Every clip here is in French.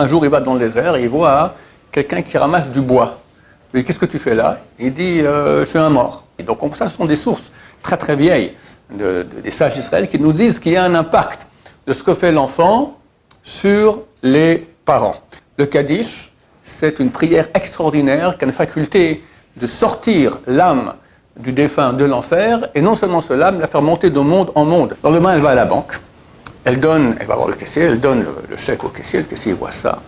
Un jour, il va dans le désert et il voit quelqu'un qui ramasse du bois. Il dit, qu'est-ce que tu fais là? Il dit, euh, je suis un mort. Et donc, ça, ce sont des sources très très vieilles de- de- des sages d'Israël qui nous disent qu'il y a un impact de ce que fait l'enfant sur les parents. Le Kaddish, c'est une prière extraordinaire qui a une faculté de sortir l'âme du défunt de l'enfer, et non seulement cela, mais la faire monter de monde en monde. Dans le main, elle va à la banque, elle donne, elle va voir le caissier, elle donne le, chèque au caissier, le caissier voit ça,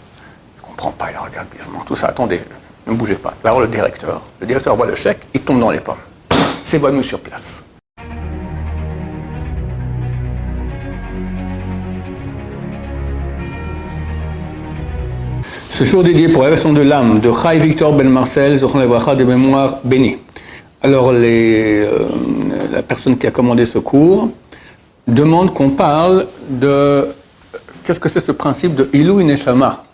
il ne comprend pas, il regarde bizarrement, tout ça, attendez, ne bougez pas. Il va voir le directeur, le directeur voit le chèque, il tombe dans les pommes. C'est venu sur place. Ce jour dédié pour l'élévation de l'âme de Chai Victor Ben Marcel, des mémoires bénies. Alors, les, euh, la personne qui a commandé ce cours demande qu'on parle de qu'est-ce que c'est ce principe de Ilou Neshama,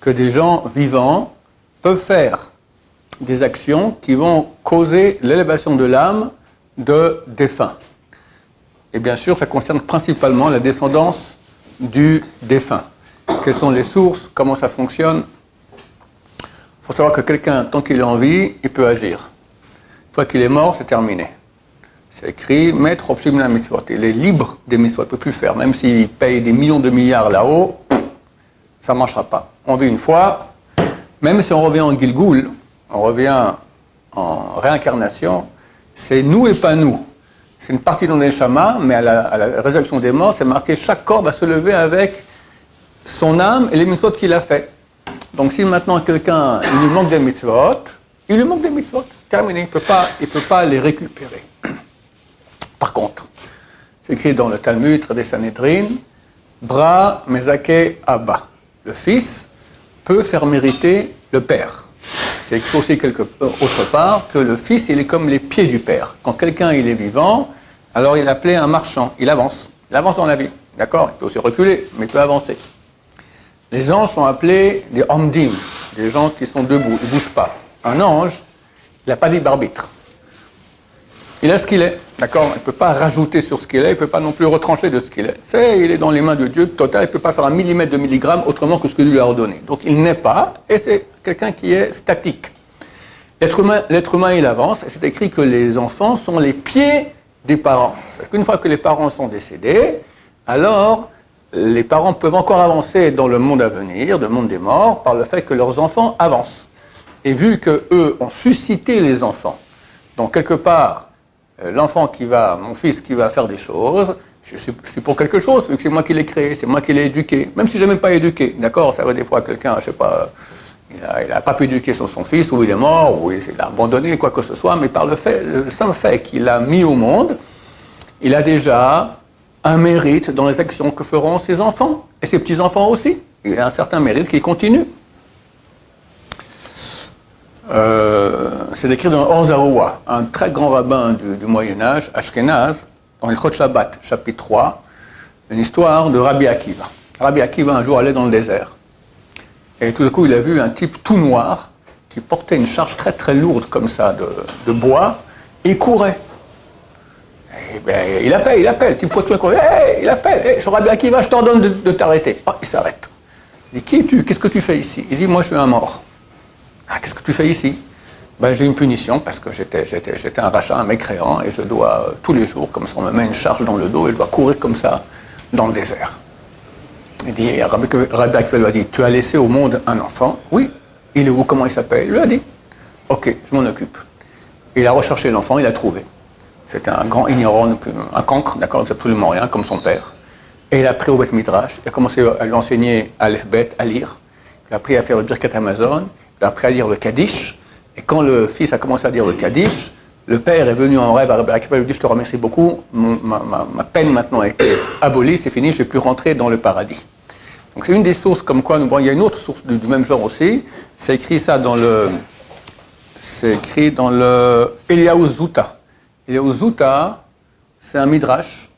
que des gens vivants peuvent faire des actions qui vont causer l'élévation de l'âme de défunts. Et bien sûr, ça concerne principalement la descendance du défunt. Quelles sont les sources? Comment ça fonctionne? Il faut savoir que quelqu'un, tant qu'il est en vie, il peut agir. Une fois qu'il est mort, c'est terminé. C'est écrit, Maître Opshim la mitzvot. Il est libre des mitzvot, il ne peut plus faire. Même s'il paye des millions de milliards là-haut, ça ne marchera pas. On vit une fois, même si on revient en Gilgoul, on revient en réincarnation, c'est nous et pas nous. C'est une partie dans les chamas, mais à la, résurrection des morts, c'est marqué chaque corps va se lever avec son âme et les mitzvot qu'il a fait. Donc si maintenant quelqu'un, il lui manque des mitzvot, il lui manque des mitzvot, terminé, il ne peut, peut pas les récupérer. Par contre, c'est écrit dans le Talmud, des Sanhedrin, Bra Mezake Abba. Le fils peut faire mériter le père. C'est écrit aussi quelque autre part que le fils, il est comme les pieds du père. Quand quelqu'un est vivant, alors il est un marchand. Il avance. Il avance dans la vie. D'accord? Il peut aussi reculer, mais il peut avancer. Les anges sont appelés des omdim, des gens qui sont debout, ils ne bougent pas. Un ange, il n'a pas libre d'arbitre. Il est ce qu'il est, d'accord? Il ne peut pas rajouter sur ce qu'il est, il ne peut pas non plus retrancher de ce qu'il est. C'est, il est dans les mains de Dieu, total, il ne peut pas faire un millimètre de milligramme autrement que ce que Dieu lui a ordonné. Donc il n'est pas, et c'est quelqu'un qui est statique. L'être humain, humain, il avance, et c'est écrit que les enfants sont les pieds des parents. C'est-à-dire qu'une fois que les parents sont décédés, alors les parents peuvent encore avancer dans le monde à venir, le monde des morts, par le fait que leurs enfants avancent. Et vu que eux ont suscité les enfants, donc quelque part, l'enfant qui va, mon fils qui va faire des choses, je suis, pour quelque chose, vu que c'est moi qui l'ai créé, c'est moi qui l'ai éduqué, même si je n'ai même pas éduqué, d'accord Ça va des fois quelqu'un, je sais pas, il n'a pas pu éduquer son, son fils, ou il est mort, ou il, a abandonné, quoi que ce soit, mais par le fait, le simple fait qu'il a mis au monde, il a déjà un mérite dans les actions que feront ses enfants, et ses petits-enfants aussi. Il a un certain mérite qui continue. Euh, c'est décrit dans Orzaoua, un très grand rabbin du, du Moyen Âge, Ashkenaz, dans le Chot Shabbat, chapitre 3, une histoire de Rabbi Akiva. Rabbi Akiva, un jour, allait dans le désert. Et tout d'un coup, il a vu un type tout noir qui portait une charge très très lourde comme ça de, bois et courait. Et ben, il appelle, il appelle. Type faut tout hey, il appelle. Hey, je Rabbi Akiva, je t'ordonne de, de t'arrêter. Oh, il s'arrête. Il dit Qui es-tu? Qu'est-ce que tu fais ici? Il dit Moi, je suis un mort. Ah, qu'est-ce que tu fais ici? Ben, J'ai une punition parce que j'étais, un rachat, un mécréant, et je dois, euh, tous les jours, comme ça, on me met une charge dans le dos, et je dois courir comme ça dans le désert. Il dit, Rabbi Akiva lui a dit, tu as laissé au monde un enfant? Oui. Il est où? Comment il s'appelle? Il lui a dit, ok, je m'en occupe. Il a recherché l'enfant, il l'a trouvé. C'était un grand ignorant, un cancre, d'accord, il absolument rien, comme son père. Et il a pris au Beth Midrash, il a commencé à lui enseigner à l'Efbet, à lire. Il a appris à faire le Birkat Amazon, il a appris à lire le Kaddish. Et quand le fils a commencé à dire le Kaddish, le père est venu en rêve à Rabbi Akiva, lui dit, je te remercie beaucoup, ma, peine maintenant a été abolie, c'est fini, je plus rentrer dans le paradis. Donc c'est une des sources comme quoi nous voyons, il y a une autre source du, même genre aussi, c'est écrit ça dans le, c'est écrit dans le Eliaou Zuta. Eliaou Zuta, c'est un midrash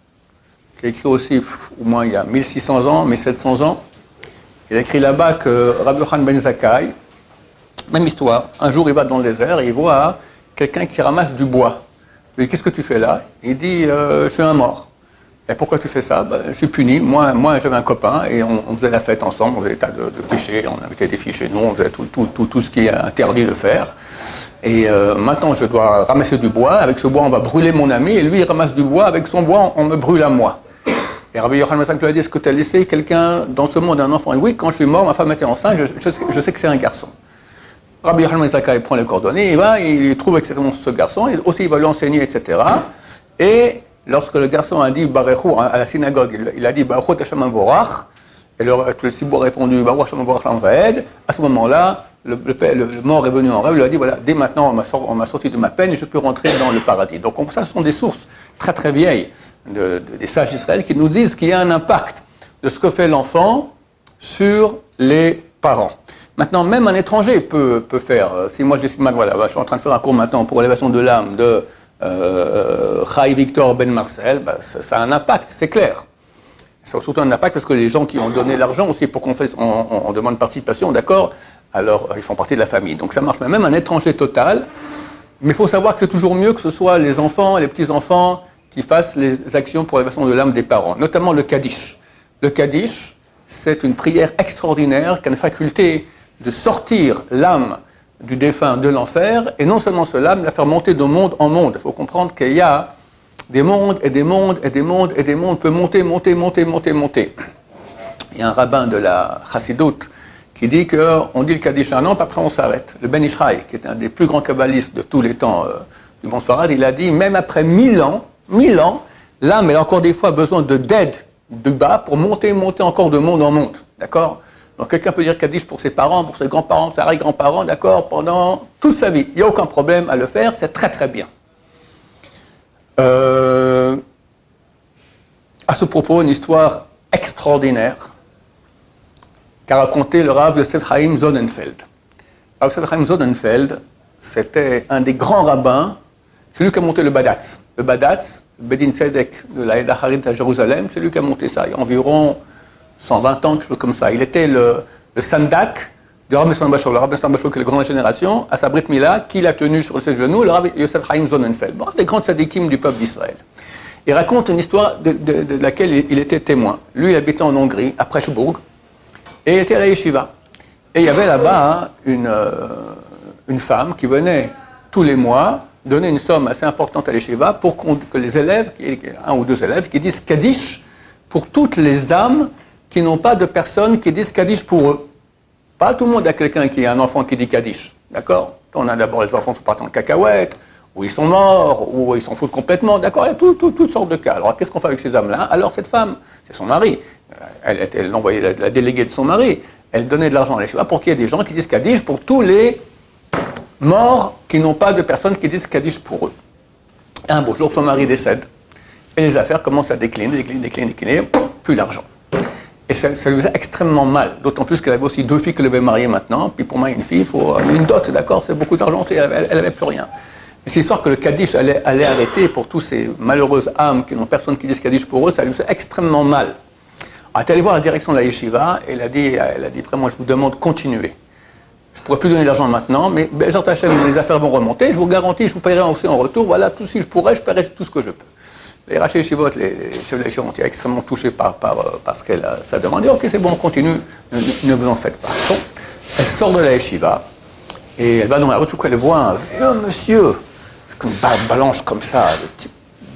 qui est écrit aussi au moins il y a 1600 ans, 1700 ans. Il a écrit là-bas que Rabbi Khan Ben Zakkai, même histoire, un jour il va dans le désert et il voit quelqu'un qui ramasse du bois. Il dit Qu'est-ce que tu fais là? Il dit euh, Je suis un mort. Et pourquoi tu fais ça? Ben, Je suis puni. Moi, moi j'avais un copain et on, faisait la fête ensemble, on faisait des tas de, péchés, on invitait des filles chez nous, on faisait tout, tout, tout, tout ce qui est interdit de faire. Et euh, maintenant, je dois ramasser du bois. Avec ce bois, on va brûler mon ami. Et lui, il ramasse du bois. Avec son bois, on me brûle à moi. Et Rabbi Yochanan Massak lui a dit Est-ce que tu as laissé quelqu'un dans ce monde, un enfant? Et oui, quand je suis mort, ma femme était enceinte, je, sais, que c'est un garçon. Rabbi Yochanan Massak il prend les coordonnées, il va, il trouve exactement ce garçon, et aussi il va lui enseigner, etc. Et lorsque le garçon a dit Barechou à la synagogue, il, a dit Barechou Hashem Vorach, et le, le ciboire a répondu Baruch Hashem Vorach à ce moment-là, le, mort est venu en rêve, il a dit voilà, dès maintenant on m'a sorti de ma peine je peux rentrer dans le paradis. Donc ça, ce sont des sources très très vieilles des sages d'Israël qui nous disent qu'il y a un impact de ce que fait l'enfant sur les parents. Maintenant, même un étranger peut, peut faire. Euh, si moi je décide, voilà, je suis en train de faire un cours maintenant pour l'élévation de l'âme de euh, Victor Ben Marcel, bah, ça, a un impact, c'est clair. Ça a surtout un impact parce que les gens qui ont donné l'argent aussi pour qu'on fasse, on demande participation, d'accord alors ils font partie de la famille. Donc ça marche même un étranger total. Mais il faut savoir que c'est toujours mieux que ce soit les enfants, les petits-enfants qui fassent les actions pour l'élévation de l'âme des parents, notamment le Kaddish. Le Kaddish, c'est une prière extraordinaire qui a une faculté de sortir l'âme du défunt de l'enfer, et non seulement cela, mais la faire monter de monde en monde. Il faut comprendre qu'il y a des mondes et des mondes et des mondes et des mondes, peut monter, monter, monter, monter, monter. Il y a un rabbin de la Chassidoute qui dit qu'on dit le Kaddish un an, puis après on s'arrête. Le Ben Ishraï, qui est un des plus grands kabbalistes de tous les temps euh, du bonsoir, il a dit, même après mille ans, mille ans, l'âme, elle a encore des fois besoin de d'aide du bas pour monter, monter encore de monde en monde. D'accord? Quelqu'un peut dire Kaddish pour ses parents, pour ses grands-parents, ses arrière-grands-parents, d'accord, pendant toute sa vie. Il n'y a aucun problème à le faire, c'est très très bien. Euh, à ce propos, une histoire extraordinaire qu'a raconté le Rav Yosef Chaim Zonenfeld. Rav Yosef Chaim Zonenfeld, c'était un des grands rabbins, celui qui a monté le Badatz. Le Badatz, Bedin Sedek de la Harid à Jérusalem, c'est lui qui a monté ça il y a environ 120 ans, quelque chose comme ça. Il était le, Sandak du Rav Bachor, le Rav Bachor qui est la grande génération, à sa Brit Mila, qui l'a tenu sur ses genoux, le Rav Yosef Chaim Zonenfeld, bon, des grands sadikim du peuple d'Israël. Il raconte une histoire de, laquelle il, était témoin. Lui, il habitait en Hongrie, à Prechbourg, et il était à la yeshiva. Et il y avait là-bas hein, une, euh, une femme qui venait tous les mois donner une somme assez importante à yeshiva pour que les élèves, un ou deux élèves, qui disent Kaddish pour toutes les âmes qui n'ont pas de personnes qui disent Kaddish pour eux. Pas tout le monde a quelqu'un qui a un enfant qui dit Kaddish. D'accord On a d'abord les enfants qui partent en cacahuète, ou ils sont morts, ou ils s'en foutent complètement. D'accord Il y a toutes sortes de cas. Alors qu'est-ce qu'on fait avec ces âmes-là Alors cette femme, c'est son mari. Elle, elle envoyait la, la, déléguée de son mari. Elle donnait de l'argent à l'écheva pour qu'il y ait des gens qui disent Kaddish pour tous les morts qui n'ont pas de personnes qui disent Kaddish pour eux. Un beau jour, son mari décède. Et les affaires commencent à décliner, décliner, décliner, décliner, plus d'argent. Et ça, lui faisait extrêmement mal, d'autant plus qu'elle avait aussi deux filles qu'elle avait mariées maintenant. Puis pour moi, une fille, il faut une dot, d'accord, c'est beaucoup d'argent, elle n'avait plus rien. Et cette histoire que le Kaddish allait, allait, arrêter pour tous ces malheureuses âmes qui n'ont personne qui dise Kaddish pour eux, ça lui faisait extrêmement mal. Elle est allée voir la direction de la yeshiva et elle a dit, elle a dit vraiment, je vous demande, continuez. Je ne pourrais plus donner l'argent maintenant, mais Bezant Hachem, les affaires vont remonter. Je vous garantis, je vous paierai aussi en retour. Voilà, tout, si je pourrais, je paierai tout ce que je peux. Les Rachel Yeshivot, les, les chefs de ont été extrêmement touchés par, euh, ce qu'elle a demandé. Ok, c'est bon, on continue, ne, vous en faites pas. Elle sort de la yeshiva et elle va dans la rue, tout elle voit un vieux monsieur, une balanche comme ça, type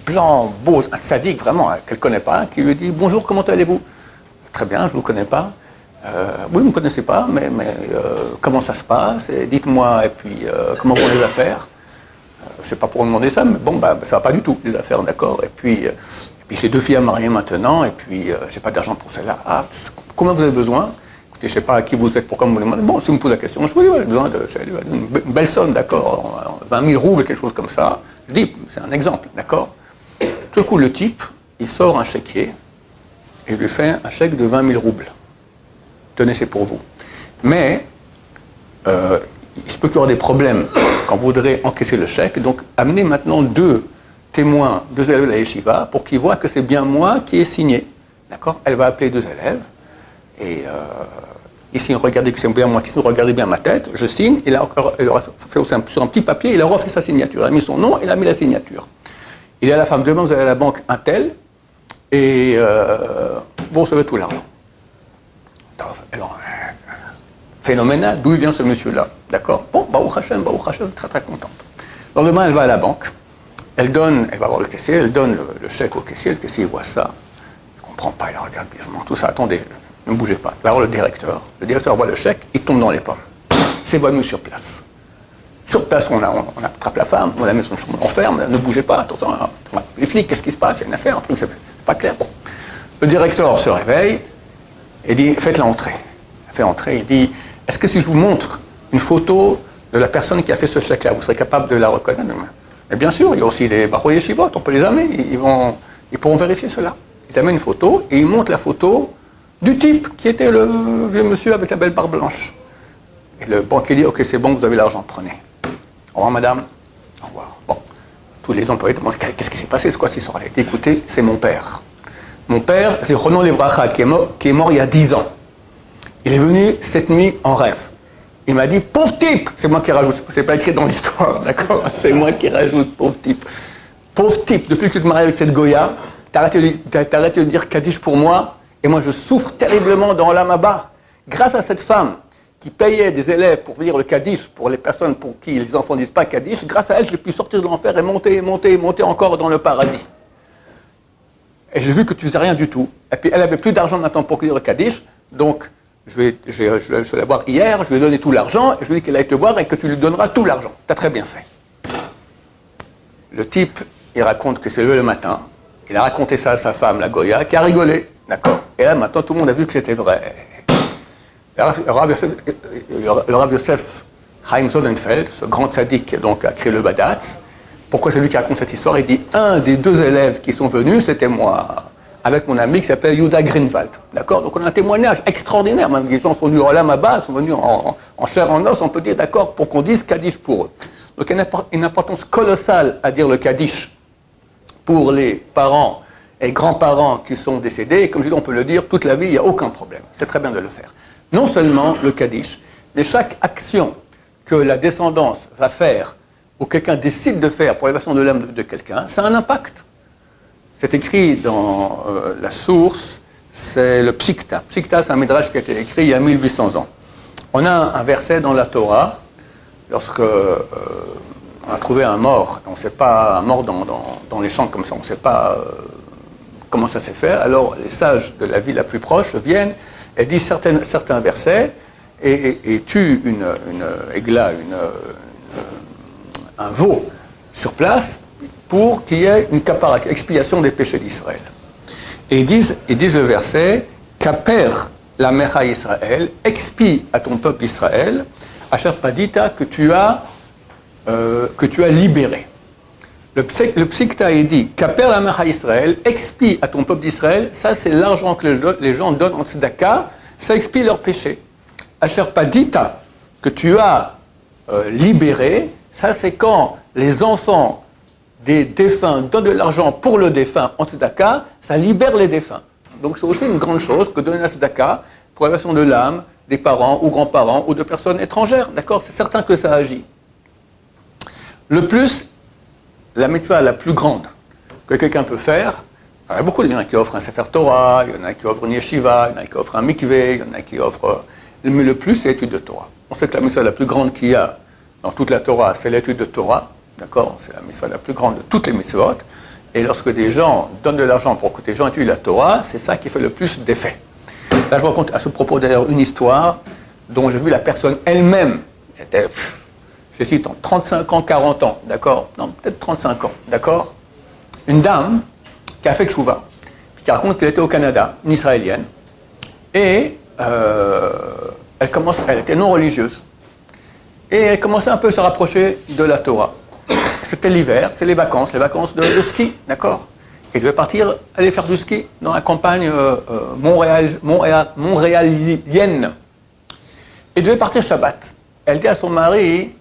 blanc, beau, sadique vraiment, hein, qu'elle ne connaît pas, qui lui dit Bonjour, comment allez-vous? Très bien, je ne vous connais pas. Euh, oui, vous ne me connaissez pas, mais, euh, comment ça se passe? Dites-moi, et puis comment vont les affaires? Je ne sais pas pour vous demander ça, mais bon, bah, ça va pas du tout, les affaires, d'accord Et puis, puis j'ai deux filles à marier maintenant, et puis j'ai pas d'argent pour celle-là. Ah, vous avez besoin? Écoutez, je ne sais pas à qui vous êtes, pourquoi vous me demandez. Bon, si vous me posez la question, je vous dis, j'ai besoin d'une belle somme, d'accord 20 000 roubles, quelque chose comme ça. Je dis, c'est un exemple, d'accord Tout coup, le type, il sort un chéquier, et je lui fais un chèque de 20 000 roubles tenez, c'est pour vous. Mais euh, il se peut qu'il y aura des problèmes quand vous voudrez encaisser le chèque. Donc, amenez maintenant deux témoins, deux élèves de la yeshiva, pour qu'ils voient que c'est bien moi qui ai signé. D'accord? Elle va appeler deux élèves. Et euh, ici, regardez que c'est bien moi qui signe, regardez bien ma tête, je signe. Il a, il a fait aussi sur un petit papier, il a refait sa signature. Il a mis son nom, il a mis la signature. Il dit à la femme, demain vous allez à la banque un tel, et euh, vous recevez tout l'argent. Alors, euh, phénoménal, d'où vient ce monsieur-là D'accord? Bon, Baruch Hashem, Baruch Hashem, très très contente. Le lendemain, elle va à la banque, elle donne, elle va voir le caissier, elle donne le, chèque au caissier, le caissier voit ça, il ne comprend pas, il regarde bizarrement, tout ça, attendez, ne bougez pas. Il va voir le directeur, le directeur voit le chèque, il tombe dans les pommes. C'est venu sur place. Sur place, on, attrape la femme, on la met dans son chambre, on ferme, ne bougez pas, attention, les flics, qu'est-ce qui se passe? Il y a une affaire, un truc, c'est pas clair. Le directeur se réveille et dit Faites-la entrer. Elle fait entrer, il dit Est-ce que si je vous montre une photo de la personne qui a fait ce chèque-là, vous serez capable de la reconnaître Mais bien sûr, il y a aussi des baroyers chivotes, on peut les amener, ils, vont, ils pourront vérifier cela. Ils amènent une photo et ils montrent la photo du type qui était le vieux monsieur avec la belle barbe blanche. Et le banquier dit Ok, c'est bon, vous avez l'argent, prenez. Au revoir, madame. Au revoir. Bon. Tous les employés demandent Qu'est-ce qui s'est passé? C'est quoi cette histoire? Dit Écoutez, c'est mon père. Mon père, c'est Renan Lebracha, qui est, mort, qui est mort il y a dix ans. Il est venu cette nuit en rêve. Il m'a dit, pauvre type C'est moi qui rajoute, c'est pas écrit dans l'histoire, d'accord? C'est moi qui rajoute, pauvre type. Pauvre type, depuis que tu te maries avec cette Goya, arrêté, arrêté, de dire Kaddish pour moi, et moi je souffre terriblement dans l'Amaba. Grâce à cette femme qui payait des élèves pour dire le Kaddish pour les personnes pour qui les enfants ne disent pas Kaddish, grâce à elle, j'ai pu sortir de l'enfer et monter, et monter, et monter encore dans le paradis. Et j'ai vu que tu faisais rien du tout. Et puis elle avait plus d'argent maintenant pour dire le Kaddish, donc je vais, je, je la voir hier, je lui ai donné tout l'argent, je lui ai dit qu'elle allait te voir et que tu lui donneras tout l'argent. Tu as très bien fait. Le type, il raconte que c'est levé le matin, il a raconté ça à sa femme, la Goya, qui a rigolé. D'accord Et là, maintenant, tout le monde a vu que c'était vrai. Le Rav Yosef, ce grand sadique donc, a créé le Badatz, pourquoi c'est lui qui raconte cette histoire? Il dit un des deux élèves qui sont venus, c'était moi, avec mon ami qui s'appelle Yuda Greenwald. D'accord Donc on a un témoignage extraordinaire. Même les gens sont venus en Lamaba, sont venus en, en, chair en os, on peut dire d'accord pour qu'on dise Kaddish pour eux. Donc il y a une importance colossale à dire le Kaddish pour les parents et grands-parents qui sont décédés. Et comme je dis, on peut le dire toute la vie, il n'y a aucun problème. C'est très bien de le faire. Non seulement le Kaddish, mais chaque action que la descendance va faire ou quelqu'un décide de faire pour l'élévation de l'âme de, quelqu'un, ça a un impact. C'est écrit dans euh, la source, c'est le Psikta. Psikta, c'est un midrash qui a été écrit il y a 1800 ans. On a un verset dans la Torah, lorsque euh, on a trouvé un mort, on ne sait pas, un mort dans, les champs comme ça, on ne sait pas euh, comment ça s'est fait, alors les sages de la ville la plus proche viennent et disent certains versets et, tuent une, une, une un veau sur place pour qu'il y ait une expiation des péchés d'Israël. Et ils disent, ils disent le verset, Kaper la Mecha Israël, expie à ton peuple Israël, à Padita que tu as, euh, que tu as libéré. Le, le est dit, Kaper la Mecha Israël, expie à ton peuple d'Israël, ça c'est l'argent que les gens donnent en tzedaka, ça expie leurs péchés. Asher Padita, que tu as euh, libéré, ça, c'est quand les enfants des défunts donnent de l'argent pour le défunt en tzedaka, ça libère les défunts. Donc c'est aussi une grande chose que donner la tzedaka pour la version de l'âme des parents ou grands-parents ou de personnes étrangères. D'accord? C'est certain que ça agit. Le plus, la mitzvah la plus grande que quelqu'un peut faire, il y a beaucoup, il y en a qui offrent un Sefer Torah, il y en a qui offrent une yeshiva, il y en a qui offrent un mikveh, il y en a qui offrent... Mais le plus, c'est l'étude de Torah. On sait que la mitzvah la plus grande qu'il y a dans toute la Torah, c'est l'étude de Torah, d'accord C'est la mitzvah la plus grande de toutes les mitzvot. Et lorsque des gens donnent de l'argent pour que des gens étudient la Torah, c'est ça qui fait le plus d'effet. Là, je raconte à ce propos d'ailleurs une histoire dont j'ai vu la personne elle-même, était, je cite, en 35 ans, 40 ans, d'accord Non, peut-être 35 ans, d'accord Une dame qui a fait Chouva, qui raconte qu'elle était au Canada, une Israélienne, et euh, elle, commence, elle était non religieuse. Et elle commençait un peu à se rapprocher de la Torah. C'était l'hiver, c'est les vacances, les vacances de, ski, d'accord Et devait partir, aller faire du ski dans la campagne euh, euh, Montréal, Montréal, montréalienne. Et devait partir Shabbat. Elle dit à son mari,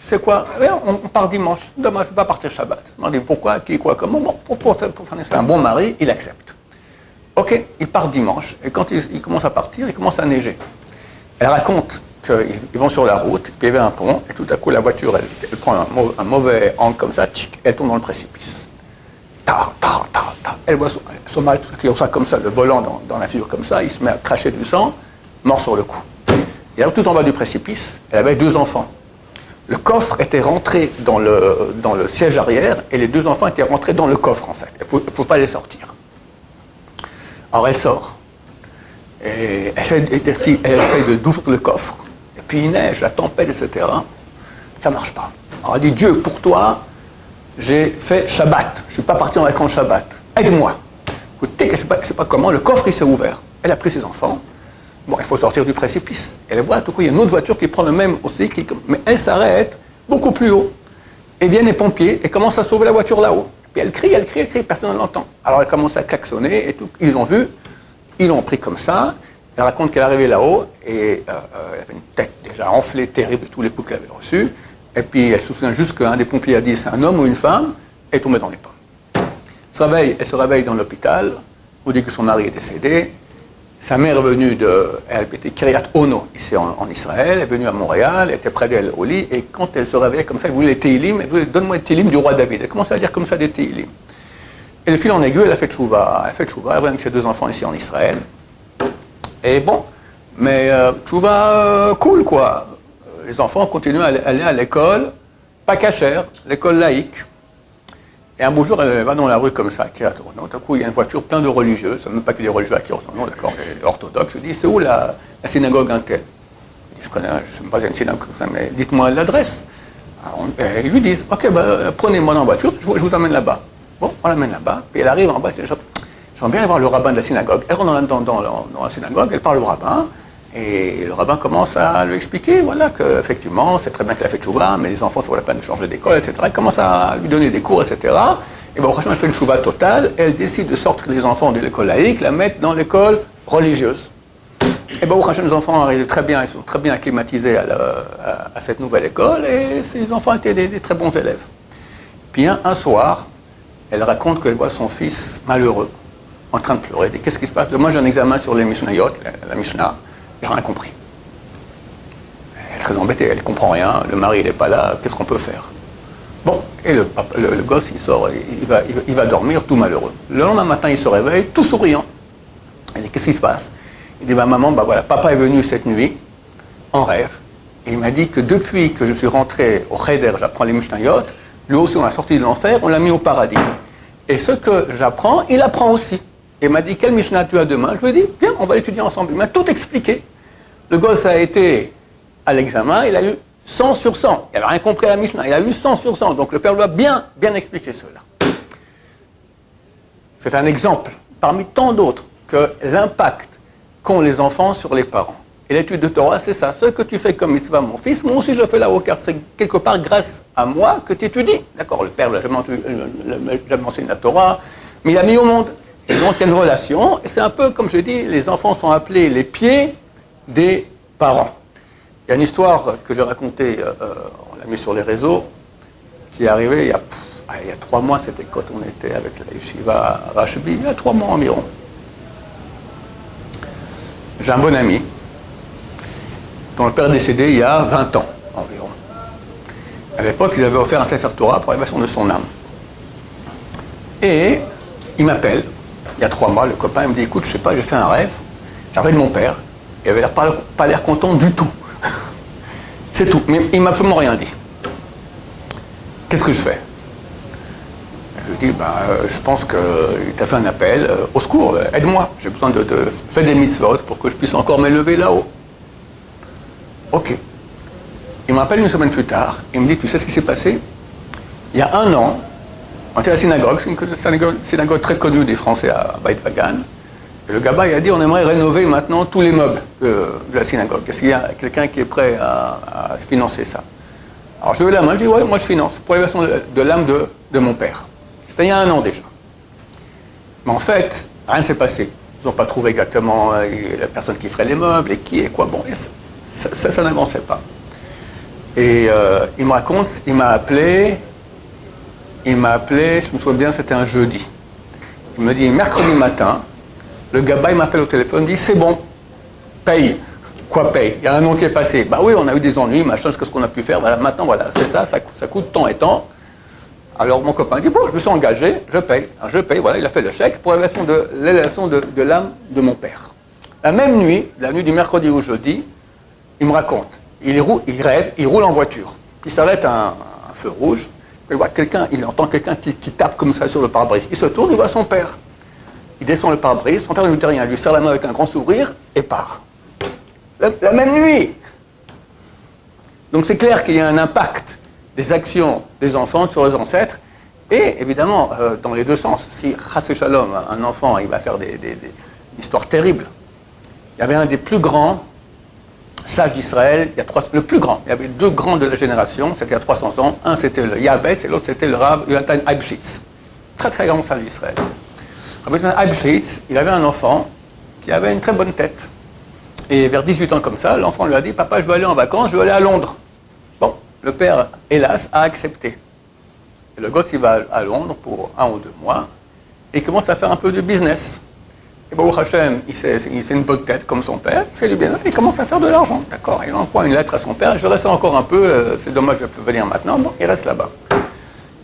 tu sais quoi, eh on, part dimanche. Demain, je ne vais pas partir Shabbat. Il m'a dit, pourquoi, qui, quoi, comment pour, pour, faire, pour faire un bon mari, il accepte. Ok, il part dimanche. Et quand il commence à partir, il commence à neiger. Elle raconte qu'ils vont sur la route, puis il y avait un pont, et tout à coup la voiture, elle, prend un, mauvais, angle comme ça, elle tombe dans le précipice. Ta, ta, ta, ta. elle voit son, mari qui reçoit comme ça, le volant dans, la figure comme ça, il se met à cracher du sang, mort sur le coup. Et alors tout en bas du précipice, elle avait deux enfants. Le coffre était rentré dans le, dans le siège arrière et les deux enfants étaient rentrés dans le coffre en fait. Elle ne pouvait pas les sortir. Alors elle sort. Et elle essaie, d'ouvrir le coffre. Puis il neige, la tempête, etc. Ça ne marche pas. Alors elle dit Dieu, pour toi, j'ai fait Shabbat. Je ne suis pas parti en vacances Shabbat. Aide-moi. Écoutez, je ne sais pas, pas comment, le coffre il s'est ouvert. Elle a pris ses enfants. Bon, il faut sortir du précipice. Elle voit, tout coup, il y a une autre voiture qui prend le même aussi, mais elle s'arrête beaucoup plus haut. Et viennent les pompiers et commencent à sauver la voiture là-haut. Puis elle crie, elle crie, elle crie, personne ne l'entend. Alors elle commence à klaxonner et tout. Ils l'ont vu, ils l'ont pris comme ça. Elle raconte qu'elle est arrivée là-haut et euh, euh, elle avait une tête déjà enflée, terrible de tous les coups qu'elle avait reçus. Et puis elle se souvient juste qu'un des pompiers a dit c'est un homme ou une femme, et est tombée dans les pommes. Elle se réveille, elle se réveille dans l'hôpital, on dit que son mari est décédé. Sa mère est venue de. Elle était Kiryat Ono, ici en, Israël, elle est venue à Montréal, elle était près d'elle au lit, et quand elle se réveillait comme ça, elle voulait les Teilim, elle voulait donne-moi les Teilim du roi David. Elle commence à dire comme ça des Teilim. Et le fil en aiguille, elle a fait Tchouva, elle a fait Tchouva, elle revient avec ses deux enfants ici en Israël. Et bon, mais euh, Tchouva euh, cool quoi les enfants continuent à aller à l'école, pas cachère, l'école laïque. Et un beau jour, elle va dans la rue comme ça, qui Tout d'un coup, il y a une voiture pleine de religieux, ce même pas que des religieux à qui non, d'accord, les orthodoxes. Je dis, c'est où la, synagogue Intel Je connais, je ne sais pas une synagogue mais dites-moi l'adresse. Ils lui disent, ok, bah, prenez-moi dans la voiture, je vous, amène là-bas. Bon, on l'amène là-bas, puis elle arrive en bas, je j'aimerais bien aller voir le rabbin de la synagogue. Elle rentre dans, dans la synagogue, elle parle au rabbin, et le rabbin commence à lui expliquer voilà, qu'effectivement, c'est très bien qu'elle a fait chouva, mais les enfants, ça vaut la peine de changer d'école, etc. Il commence à lui donner des cours, etc. Et bon, franchement, elle fait une chouva totale, et elle décide de sortir les enfants de l'école laïque, la mettre dans l'école religieuse. Et bon, les enfants arrivent très bien, ils sont très bien acclimatisés à, cette nouvelle école, et ces enfants étaient des, très bons élèves. Puis un, soir, elle raconte qu'elle voit son fils malheureux, en train de pleurer. Qu'est-ce qui se passe? Moi, j'ai un examen sur les Mishnayot, la Mishnah. J'ai rien compris. Elle est très embêtée, elle ne comprend rien, le mari n'est pas là, qu'est-ce qu'on peut faire? Bon, et le, gosse, il sort, il va, il dormir tout malheureux. Le lendemain matin, il se réveille, tout souriant. Elle dit, qu'est-ce qui se passe? Il dit, bah, maman, bah voilà, papa est venu cette nuit, en rêve, et il m'a dit que depuis que je suis rentré au Cheder, j'apprends les Mishnayot, lui aussi, on l'a sorti de l'enfer, on l'a mis au paradis. Et ce que j'apprends, il apprend aussi. Et il m'a dit, quel Mishnah tu as demain? Je lui ai dit, bien, on va l'étudier ensemble. Il m'a tout expliqué. Le gosse a été à l'examen, il a eu 100 sur 100. Il n'avait rien compris à la Mishnah, il a eu 100 sur 100. Donc le père doit bien, bien expliquer cela. C'est un exemple, parmi tant d'autres, que l'impact qu'ont les enfants sur les parents. Et l'étude de Torah, c'est ça. Ce que tu fais comme mitzvah, mon fils, moi aussi je fais là-haut, car c'est quelque part grâce à moi que tu étudies. D'accord, le père n'a jamais enseigné la Torah, mais il a mis au monde. Et donc il y a une relation, et c'est un peu, comme je dis, les enfants sont appelés les pieds des parents. Il y a une histoire que j'ai racontée, euh, euh, on l'a mis sur les réseaux, qui est arrivée il y a, il y a trois mois, c'était quand on était avec la yeshiva à Rashbi, il y a trois mois environ. J'ai un bon ami, dont le père est décédé il y a 20 ans environ. À l'époque, il avait offert un Sefer Torah pour l'élévation de son âme. Et il m'appelle, il y a trois mois, le copain, me dit, écoute, je sais pas, j'ai fait un rêve, j'ai de mon père, il avait pas, pas l'air content du tout. C'est tout. Mais il m'a absolument rien dit. Qu'est-ce que je fais? Je lui dis, ben, euh, je pense qu'il t'a fait un appel. Euh, au secours, euh, aide-moi. J'ai besoin de, de faire des mitzvot pour que je puisse encore m'élever là-haut. Ok. Il m'appelle une semaine plus tard. Il me dit, tu sais ce qui s'est passé? Il y a un an, on était à la synagogue, c'est une synagogue, très connue des Français à Beit Vagan le il a dit on aimerait rénover maintenant tous les meubles de, la synagogue. Est-ce qu'il y a quelqu'un qui est prêt à, financer ça? Alors je vais la main, je dis ouais, moi je finance pour l'évasion de, l'âme de, mon père. C'était il y a un an déjà. Mais en fait, rien s'est passé. Ils n'ont pas trouvé exactement euh, la personne qui ferait les meubles et qui et quoi. Bon, ça, n'avançait pas. Et euh, il me raconte, il m'a appelé, il m'a appelé, je me souviens bien, c'était un jeudi. Il me dit mercredi matin, le gaba, il m'appelle au téléphone, il dit c'est bon, paye. Quoi paye? Il y a un an qui est passé. Bah oui, on a eu des ennuis, machin, qu'est-ce qu'on a pu faire Voilà, maintenant, voilà, c'est ça, ça, coûte tant et tant. Alors mon copain dit, bon, je me suis engagé, je paye. Alors, je paye, voilà, il a fait le chèque pour l'élévation de, de, l'âme de mon père. La même nuit, la nuit du mercredi au jeudi, il me raconte, il, roule, il rêve, il roule en voiture. Il s'arrête à un feu rouge, il voit quelqu'un, il entend quelqu'un qui, tape comme ça sur le pare-brise. Il se tourne, il voit son père. Il descend le pare-brise, son père ne lui dit rien, lui serre la main avec un grand sourire et part. La, même nuit Donc c'est clair qu'il y a un impact des actions des enfants sur les ancêtres, et évidemment, euh, dans les deux sens. Si Chassé Shalom, un enfant, il va faire des, des, des histoires terribles, il y avait un des plus grands sages d'Israël, il y a trois, le plus grand, il y avait deux grands de la génération, c'était il y a 300 ans, un c'était le Yabès et l'autre c'était le Rav Yonatan Aibshitz. Très très grand sage d'Israël. Rabbi Aibshitz, il avait un enfant qui avait une très bonne tête. Et vers 18 ans comme ça, l'enfant lui a dit, papa, je veux aller en vacances, je veux aller à Londres. Bon, le père, hélas, a accepté. Et le gosse, il va à Londres pour un ou deux mois, et il commence à faire un peu de business. Et Baruch Hashem, il c'est une bonne tête comme son père, il fait du bien, il commence à faire de l'argent, d'accord Il envoie une lettre à son père, je reste encore un peu, euh, c'est dommage de peux venir maintenant, bon, il reste là-bas.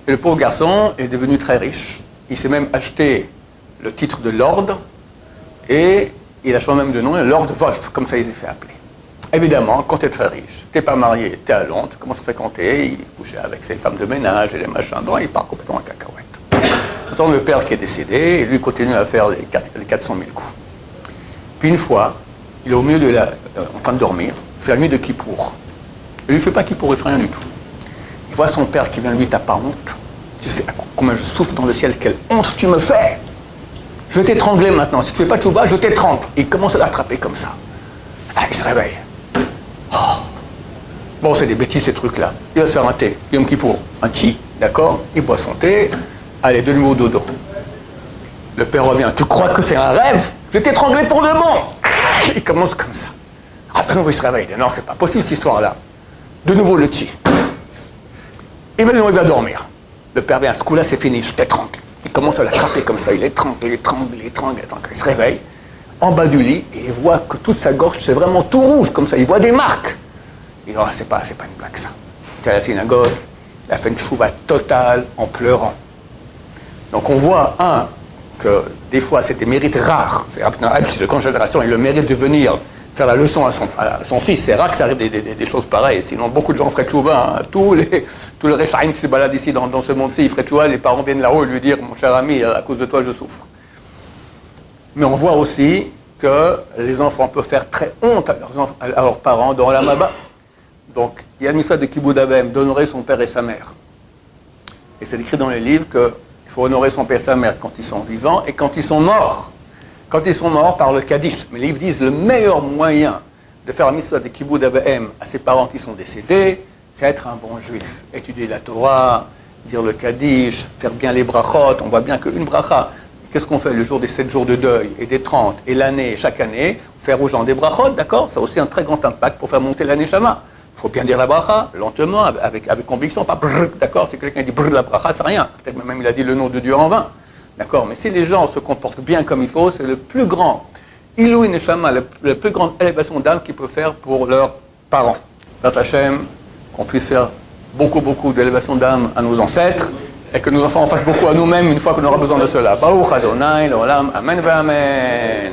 Et le pauvre garçon est devenu très riche. Il s'est même acheté le titre de Lord, et il a changé même de nom, Lord Wolf, comme ça il s'est fait appeler. Évidemment, quand tu es très riche, tu n'es pas marié, tu es à Londres, tu commences à fréquenter, il couchait avec ses femmes de ménage et les machins, donc il part complètement en cacahuète. Le père qui est décédé, lui continue à faire les, 4, les 400 000 coups. Puis une fois, il est au milieu de la, euh, en train de dormir, c'est la nuit de Kippour. Il ne lui fait pas Kippour, il ne fait rien du tout. Il voit son père qui vient lui, t'as pas honte Tu sais combien je souffre dans le ciel, quelle honte tu me fais Je vais t'étrangler maintenant, si tu ne fais pas de chouva, je t'étrangle. Il commence à l'attraper comme ça. Ah, il se réveille. Oh. Bon, c'est des bêtises ces trucs-là. Il va se faire un thé, Yom Kippour, un chi, d'accord Il boit son thé, Allez, de nouveau dodo. Le père revient. Tu crois que c'est un rêve? Je vais t'étrangler pour de bon. Il commence comme ça. Ah, de nouveau, il se réveille. Non, c'est pas possible cette histoire-là. De nouveau, le chi. Et maintenant, il va dormir. Le père vient. Ce coup-là, c'est fini. Je t'étrangle. Il commence à l'attraper comme ça. Il étrangle, il étrangle, il étrangle, il étrangle. Il se réveille en bas du lit et il voit que toute sa gorge, c'est vraiment tout rouge comme ça. Il voit des marques. Il dit, oh, c'est pas, pas une blague ça. Il était à la synagogue. Il a fait une chouva totale en pleurant. Donc on voit, un, que des fois c'est des mérites rares. C'est le de génération, il le mérite de venir faire la leçon à son, fils. C'est rare que ça arrive des, choses pareilles. Sinon, beaucoup de gens feraient tchouva. Hein. Tous les, tous les Rechaim qui se baladent ici dans, ce monde-ci, ils feraient tchouva. Les parents viennent là-haut et lui dire Mon cher ami, à cause de toi, je souffre. Mais on voit aussi que les enfants peuvent faire très honte à leurs, parents dans la Maba. Donc, il y a une histoire de Abem, d'honorer son père et sa mère. Et c'est écrit dans les livres que il faut honorer son père et sa mère quand ils sont vivants et quand ils sont morts. Quand ils sont morts par le Kaddish. Mais les livres disent le meilleur moyen de faire la mitzvah de Kibbutz à ses parents qui sont décédés, c'est être un bon juif. Étudier la Torah, dire le Kaddish, faire bien les brachot. On voit bien qu'une bracha, qu'est-ce qu'on fait le jour des 7 jours de deuil et des 30 et l'année, chaque année Faire aux gens des brachot, d'accord? Ça a aussi un très grand impact pour faire monter l'année Shama. Il faut bien dire la bracha, lentement, avec, conviction, pas brrr, d'accord Si quelqu'un dit brrr la bracha, c'est rien. Peut-être même il a dit le nom de Dieu en vain. D'accord Mais si les gens se comportent bien comme il faut, c'est le plus grand Ilou Neshama, la plus grande élévation d'âme qu'ils peuvent faire pour leurs parents. Hachem, qu'on puisse faire beaucoup, beaucoup d'élévation d'âme à nos ancêtres et que nos enfants en fassent beaucoup à nous-mêmes une fois qu'on aura besoin de cela. Baruch Adonai, l'olam, amen, amen.